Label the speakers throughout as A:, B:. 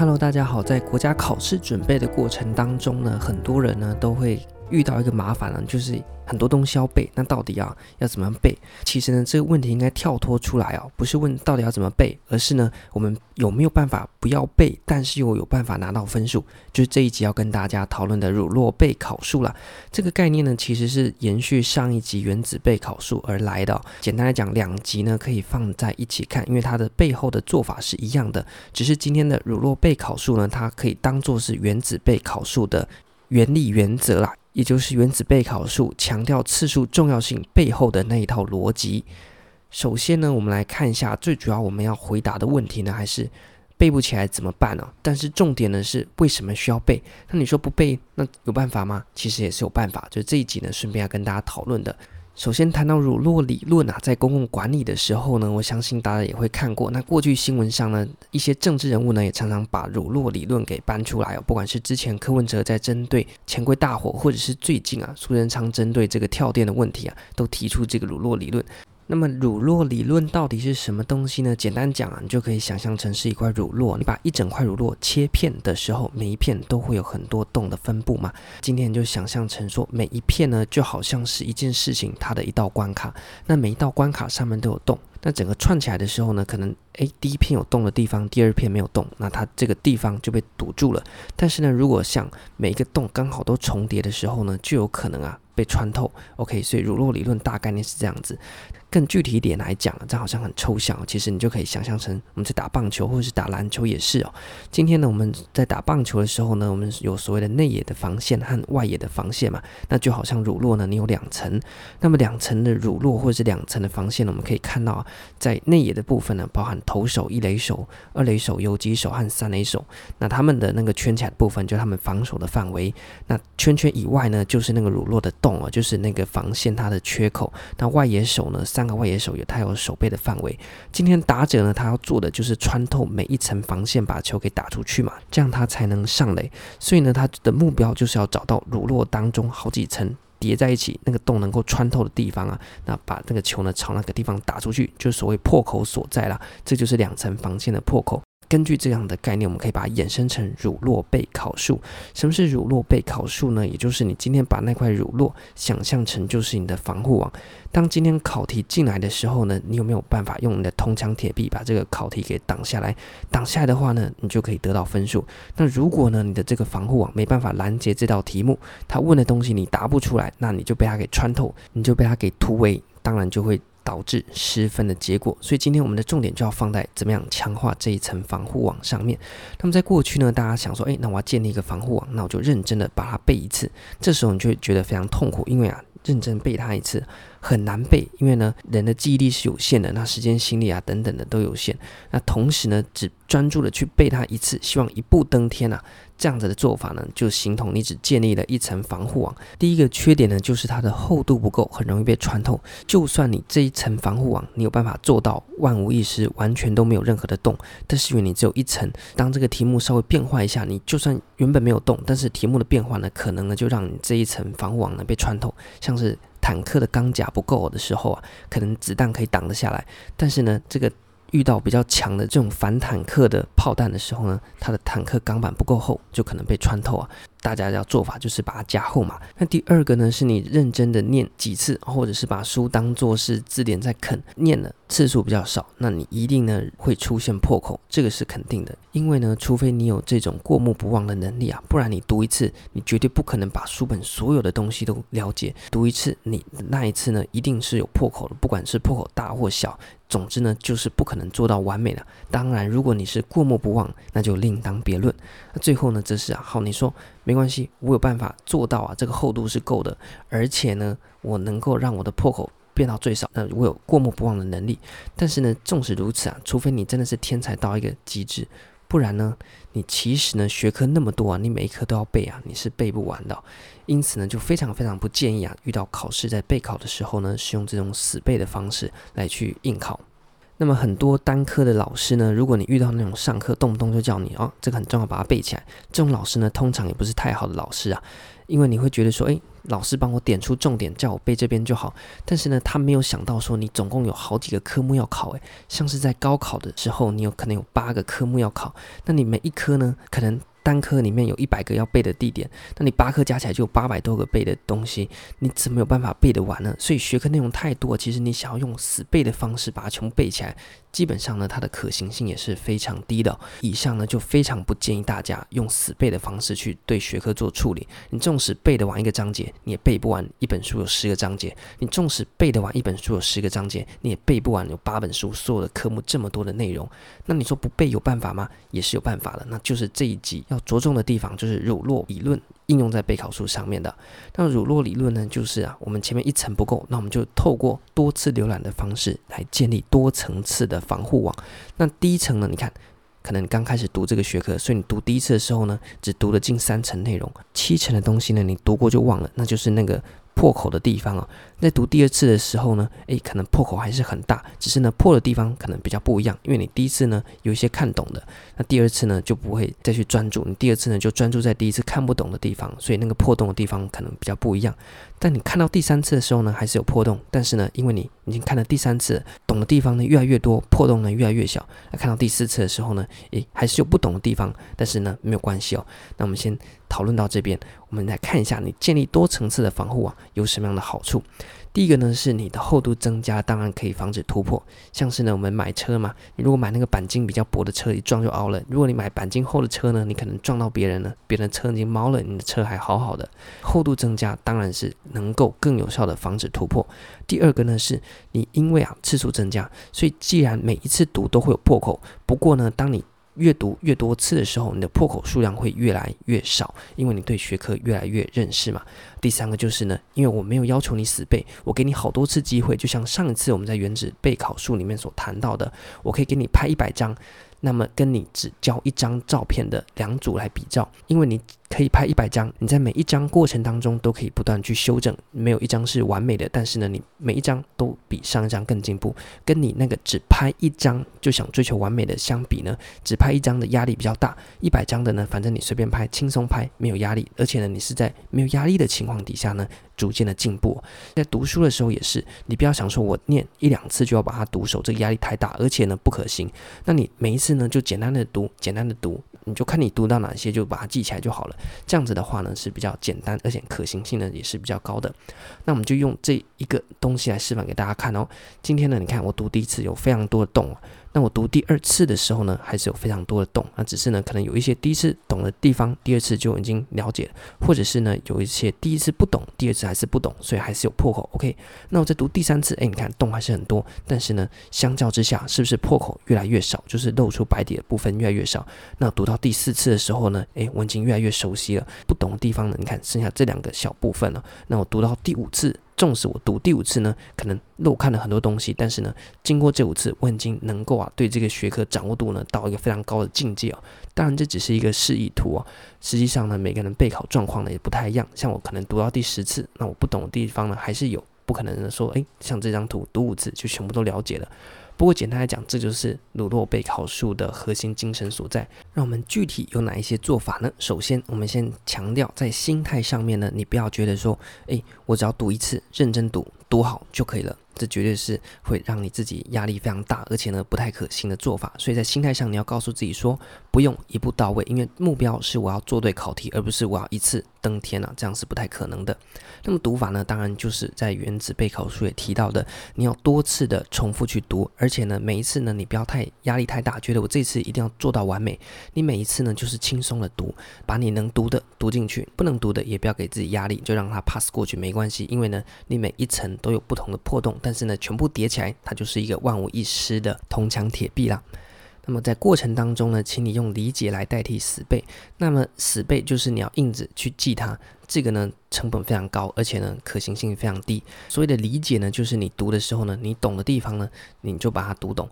A: Hello，大家好。在国家考试准备的过程当中呢，很多人呢都会遇到一个麻烦了，就是很多东西要背，那到底要要怎么样背？其实呢，这个问题应该跳脱出来哦，不是问到底要怎么背，而是呢，我们有没有办法不要背，但是又有办法拿到分数？就是这一集要跟大家讨论的乳酪背考术啦。这个概念呢，其实是延续上一集原子背考术而来的。简单来讲，两集呢可以放在一起看，因为它的背后的做法是一样的，只是今天的乳酪背考术呢，它可以当做是原子背考术的原理原则啦。也就是原子备考术强调次数重要性背后的那一套逻辑。首先呢，我们来看一下最主要我们要回答的问题呢，还是背不起来怎么办呢？但是重点呢是为什么需要背？那你说不背，那有办法吗？其实也是有办法。就这一集呢，顺便要跟大家讨论的。首先谈到乳酪理论啊，在公共管理的时候呢，我相信大家也会看过。那过去新闻上呢，一些政治人物呢，也常常把乳酪理论给搬出来哦。不管是之前柯文哲在针对钱柜大火，或者是最近啊苏贞昌针对这个跳电的问题啊，都提出这个乳酪理论。那么乳酪理论到底是什么东西呢？简单讲啊，你就可以想象成是一块乳酪。你把一整块乳酪切片的时候，每一片都会有很多洞的分布嘛。今天就想象成说，每一片呢，就好像是一件事情它的一道关卡。那每一道关卡上面都有洞。那整个串起来的时候呢，可能诶，第一片有洞的地方，第二片没有洞，那它这个地方就被堵住了。但是呢，如果像每一个洞刚好都重叠的时候呢，就有可能啊被穿透。OK，所以乳酪理论大概念是这样子。更具体一点来讲，这好像很抽象，其实你就可以想象成我们在打棒球或者是打篮球也是哦。今天呢，我们在打棒球的时候呢，我们有所谓的内野的防线和外野的防线嘛，那就好像乳酪呢，你有两层，那么两层的乳酪或者是两层的防线呢，我们可以看到啊，在内野的部分呢，包含投手、一垒手、二垒手、游击手和三垒手，那他们的那个圈起来的部分就是他们防守的范围，那圈圈以外呢，就是那个乳酪的洞啊，就是那个防线它的缺口，那外野手呢，三个外野手有他有守备的范围。今天打者呢，他要做的就是穿透每一层防线，把球给打出去嘛，这样他才能上垒。所以呢，他的目标就是要找到乳酪当中好几层叠在一起，那个洞能够穿透的地方啊，那把那个球呢朝那个地方打出去，就所谓破口所在了。这就是两层防线的破口。根据这样的概念，我们可以把它衍生成乳酪背考术。什么是乳酪背考术呢？也就是你今天把那块乳酪想象成就是你的防护网。当今天考题进来的时候呢，你有没有办法用你的铜墙铁壁把这个考题给挡下来？挡下来的话呢，你就可以得到分数。那如果呢，你的这个防护网没办法拦截这道题目，他问的东西你答不出来，那你就被他给穿透，你就被他给突围，当然就会。导致失分的结果，所以今天我们的重点就要放在怎么样强化这一层防护网上面。那么在过去呢，大家想说，哎，那我要建立一个防护网，那我就认真的把它背一次。这时候你就会觉得非常痛苦，因为啊，认真背它一次很难背，因为呢，人的记忆力是有限的，那时间、心力啊等等的都有限。那同时呢，只专注的去背它一次，希望一步登天啊。这样子的做法呢，就形同你只建立了一层防护网。第一个缺点呢，就是它的厚度不够，很容易被穿透。就算你这一层防护网，你有办法做到万无一失，完全都没有任何的洞，但是因为你只有一层，当这个题目稍微变化一下，你就算原本没有洞，但是题目的变化呢，可能呢就让你这一层防护网呢被穿透。像是坦克的钢甲不够的时候啊，可能子弹可以挡得下来，但是呢这个。遇到比较强的这种反坦克的炮弹的时候呢，它的坦克钢板不够厚，就可能被穿透啊。大家要做法就是把它加厚嘛。那第二个呢，是你认真的念几次，或者是把书当做是字典在啃，念的次数比较少，那你一定呢会出现破口，这个是肯定的。因为呢，除非你有这种过目不忘的能力啊，不然你读一次，你绝对不可能把书本所有的东西都了解。读一次，你那一次呢，一定是有破口的，不管是破口大或小，总之呢，就是不可能做到完美的。当然，如果你是过目不忘，那就另当别论。那最后呢，这是啊，好，你说。没关系，我有办法做到啊，这个厚度是够的，而且呢，我能够让我的破口变到最少。那我有过目不忘的能力，但是呢，纵使如此啊，除非你真的是天才到一个极致，不然呢，你其实呢，学科那么多啊，你每一科都要背啊，你是背不完的。因此呢，就非常非常不建议啊，遇到考试在备考的时候呢，是用这种死背的方式来去应考。那么很多单科的老师呢，如果你遇到那种上课动不动就叫你哦，这个很重要，把它背起来，这种老师呢，通常也不是太好的老师啊，因为你会觉得说，诶，老师帮我点出重点，叫我背这边就好。但是呢，他没有想到说你总共有好几个科目要考，诶，像是在高考的时候，你有可能有八个科目要考，那你每一科呢，可能。单科里面有一百个要背的地点，那你八科加起来就有八百多个背的东西，你怎么有办法背得完呢？所以学科内容太多，其实你想要用死背的方式把它全部背起来，基本上呢，它的可行性也是非常低的。以上呢，就非常不建议大家用死背的方式去对学科做处理。你纵使背得完一个章节，你也背不完一本书有十个章节；你纵使背得完一本书有十个章节，你也背不完有八本书所有的科目这么多的内容。那你说不背有办法吗？也是有办法的，那就是这一集要。着重的地方就是乳酪理论应用在备考书上面的。那乳酪理论呢，就是啊，我们前面一层不够，那我们就透过多次浏览的方式来建立多层次的防护网。那第一层呢，你看，可能刚开始读这个学科，所以你读第一次的时候呢，只读了近三层内容，七层的东西呢，你读过就忘了，那就是那个。破口的地方啊，在读第二次的时候呢，诶，可能破口还是很大，只是呢破的地方可能比较不一样，因为你第一次呢有一些看懂的，那第二次呢就不会再去专注，你第二次呢就专注在第一次看不懂的地方，所以那个破洞的地方可能比较不一样。但你看到第三次的时候呢，还是有破洞，但是呢，因为你已经看了第三次，懂的地方呢越来越多，破洞呢越来越小。那看到第四次的时候呢，诶，还是有不懂的地方，但是呢没有关系哦。那我们先讨论到这边，我们来看一下你建立多层次的防护网有什么样的好处。第一个呢，是你的厚度增加，当然可以防止突破。像是呢，我们买车嘛，你如果买那个钣金比较薄的车，一撞就凹了；如果你买钣金厚的车呢，你可能撞到别人了，别人车已经猫了，你的车还好好的。厚度增加当然是能够更有效的防止突破。第二个呢，是你因为啊次数增加，所以既然每一次读都会有破口，不过呢，当你阅读越多次的时候，你的破口数量会越来越少，因为你对学科越来越认识嘛。第三个就是呢，因为我没有要求你死背，我给你好多次机会，就像上一次我们在原子备考术里面所谈到的，我可以给你拍一百张。那么跟你只交一张照片的两组来比较，因为你可以拍一百张，你在每一张过程当中都可以不断去修正，没有一张是完美的，但是呢，你每一张都比上一张更进步。跟你那个只拍一张就想追求完美的相比呢，只拍一张的压力比较大，一百张的呢，反正你随便拍，轻松拍，没有压力，而且呢，你是在没有压力的情况底下呢。逐渐的进步，在读书的时候也是，你不要想说我念一两次就要把它读熟，这个压力太大，而且呢不可行。那你每一次呢就简单的读，简单的读，你就看你读到哪些就把它记起来就好了。这样子的话呢是比较简单，而且可行性呢也是比较高的。那我们就用这一个东西来示范给大家看哦。今天呢，你看我读第一次有非常多的洞。那我读第二次的时候呢，还是有非常多的洞，那只是呢，可能有一些第一次懂的地方，第二次就已经了解，或者是呢，有一些第一次不懂，第二次还是不懂，所以还是有破口。OK，那我在读第三次，哎，你看洞还是很多，但是呢，相较之下，是不是破口越来越少？就是露出白底的部分越来越少。那读到第四次的时候呢，哎，我已经越来越熟悉了，不懂的地方呢，你看剩下这两个小部分了。那我读到第五次。纵使我读第五次呢，可能漏看了很多东西，但是呢，经过这五次，我已经能够啊，对这个学科掌握度呢，到一个非常高的境界啊。当然，这只是一个示意图啊。实际上呢，每个人备考状况呢也不太一样。像我可能读到第十次，那我不懂的地方呢还是有，不可能说，诶，像这张图读五次就全部都了解了。不过简单来讲，这就是鲁诺备考术的核心精神所在。让我们具体有哪一些做法呢？首先，我们先强调在心态上面呢，你不要觉得说，哎，我只要读一次，认真读，读好就可以了。这绝对是会让你自己压力非常大，而且呢不太可行的做法。所以在心态上，你要告诉自己说，不用一步到位，因为目标是我要做对考题，而不是我要一次登天啊，这样是不太可能的。那么读法呢，当然就是在原子备考书也提到的，你要多次的重复去读，而且呢每一次呢你不要太压力太大，觉得我这次一定要做到完美。你每一次呢就是轻松的读，把你能读的读进去，不能读的也不要给自己压力，就让它 pass 过去没关系，因为呢你每一层都有不同的破洞。但是呢，全部叠起来，它就是一个万无一失的铜墙铁壁啦。那么在过程当中呢，请你用理解来代替死背。那么死背就是你要硬着去记它，这个呢成本非常高，而且呢可行性非常低。所谓的理解呢，就是你读的时候呢，你懂的地方呢，你就把它读懂。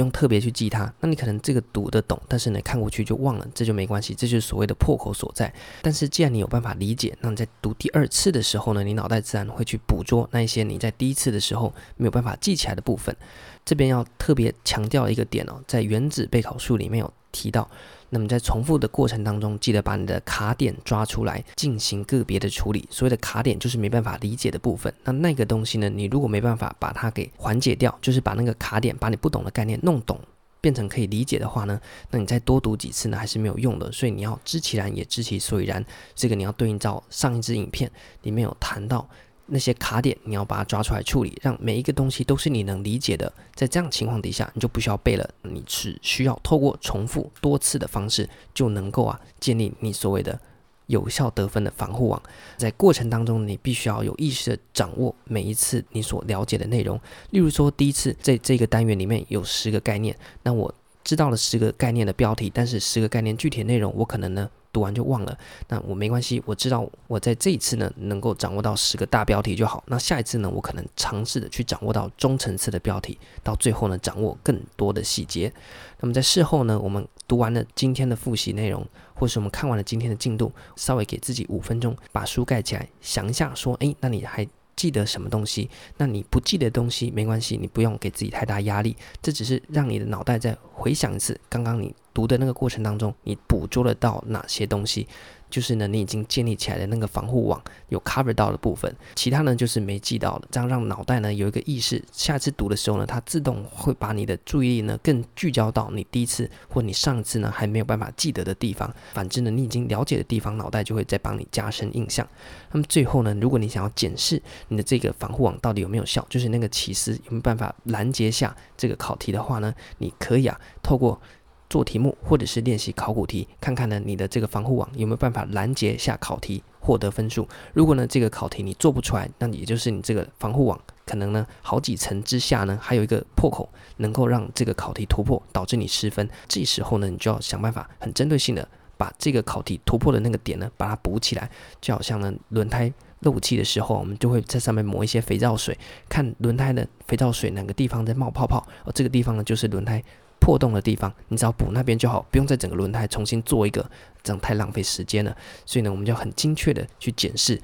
A: 不用特别去记它，那你可能这个读得懂，但是呢看过去就忘了，这就没关系，这就是所谓的破口所在。但是既然你有办法理解，那你在读第二次的时候呢，你脑袋自然会去捕捉那一些你在第一次的时候没有办法记起来的部分。这边要特别强调一个点哦，在原子备考术里面有提到。那么在重复的过程当中，记得把你的卡点抓出来，进行个别的处理。所谓的卡点就是没办法理解的部分。那那个东西呢，你如果没办法把它给缓解掉，就是把那个卡点，把你不懂的概念弄懂，变成可以理解的话呢，那你再多读几次呢，还是没有用的。所以你要知其然也知其所以然。这个你要对应到上一支影片里面有谈到。那些卡点，你要把它抓出来处理，让每一个东西都是你能理解的。在这样情况底下，你就不需要背了，你只需要透过重复多次的方式，就能够啊建立你所谓的有效得分的防护网。在过程当中，你必须要有意识的掌握每一次你所了解的内容。例如说，第一次在这个单元里面有十个概念，那我知道了十个概念的标题，但是十个概念具体内容，我可能呢。读完就忘了，那我没关系，我知道我在这一次呢能够掌握到十个大标题就好。那下一次呢，我可能尝试的去掌握到中层次的标题，到最后呢掌握更多的细节。那么在事后呢，我们读完了今天的复习内容，或是我们看完了今天的进度，稍微给自己五分钟把书盖起来，想一下说，诶，那你还记得什么东西？那你不记得东西没关系，你不用给自己太大压力，这只是让你的脑袋再回想一次刚刚你。读的那个过程当中，你捕捉得到哪些东西？就是呢，你已经建立起来的那个防护网有 cover 到的部分，其他呢就是没记到的。这样让脑袋呢有一个意识，下次读的时候呢，它自动会把你的注意力呢更聚焦到你第一次或你上次呢还没有办法记得的地方。反之呢，你已经了解的地方，脑袋就会再帮你加深印象。那么最后呢，如果你想要检视你的这个防护网到底有没有效，就是那个起司有没有办法拦截下这个考题的话呢，你可以啊透过。做题目或者是练习考古题，看看呢你的这个防护网有没有办法拦截下考题，获得分数。如果呢这个考题你做不出来，那也就是你这个防护网可能呢好几层之下呢还有一个破口，能够让这个考题突破，导致你失分。这时候呢你就要想办法很针对性的把这个考题突破的那个点呢把它补起来。就好像呢轮胎漏气的时候，我们就会在上面抹一些肥皂水，看轮胎的肥皂水哪个地方在冒泡泡，而这个地方呢就是轮胎。破洞的地方，你只要补那边就好，不用再整个轮胎重新做一个，这样太浪费时间了。所以呢，我们就很精确的去检视。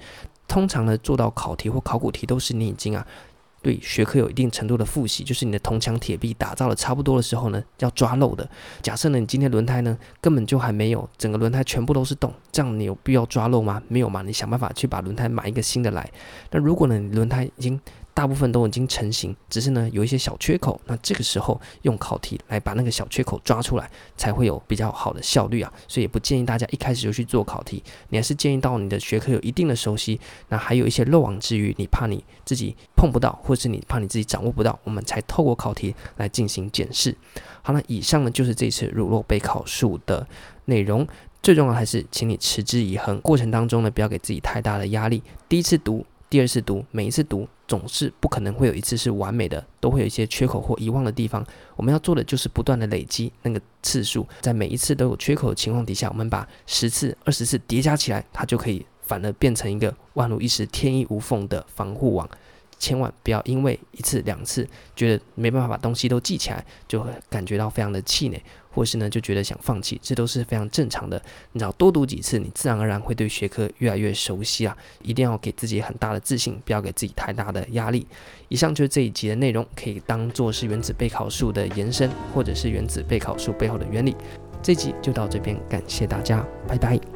A: 通常呢，做到考题或考古题都是你已经啊，对学科有一定程度的复习，就是你的铜墙铁壁打造的差不多的时候呢，要抓漏的。假设呢，你今天轮胎呢根本就还没有，整个轮胎全部都是洞，这样你有必要抓漏吗？没有嘛，你想办法去把轮胎买一个新的来。那如果呢，你轮胎已经大部分都已经成型，只是呢有一些小缺口。那这个时候用考题来把那个小缺口抓出来，才会有比较好的效率啊。所以也不建议大家一开始就去做考题，你还是建议到你的学科有一定的熟悉，那还有一些漏网之鱼，你怕你自己碰不到，或是你怕你自己掌握不到，我们才透过考题来进行检视。好，了以上呢就是这次乳酪备考术的内容。最重要还是请你持之以恒，过程当中呢不要给自己太大的压力。第一次读。第二次读，每一次读总是不可能会有一次是完美的，都会有一些缺口或遗忘的地方。我们要做的就是不断的累积那个次数，在每一次都有缺口的情况底下，我们把十次、二十次叠加起来，它就可以反而变成一个万无一失、天衣无缝的防护网。千万不要因为一次两次觉得没办法把东西都记起来，就会感觉到非常的气馁，或是呢就觉得想放弃，这都是非常正常的。你只要多读几次，你自然而然会对学科越来越熟悉啊！一定要给自己很大的自信，不要给自己太大的压力。以上就是这一集的内容，可以当做是原子备考术的延伸，或者是原子备考术背后的原理。这集就到这边，感谢大家，拜拜。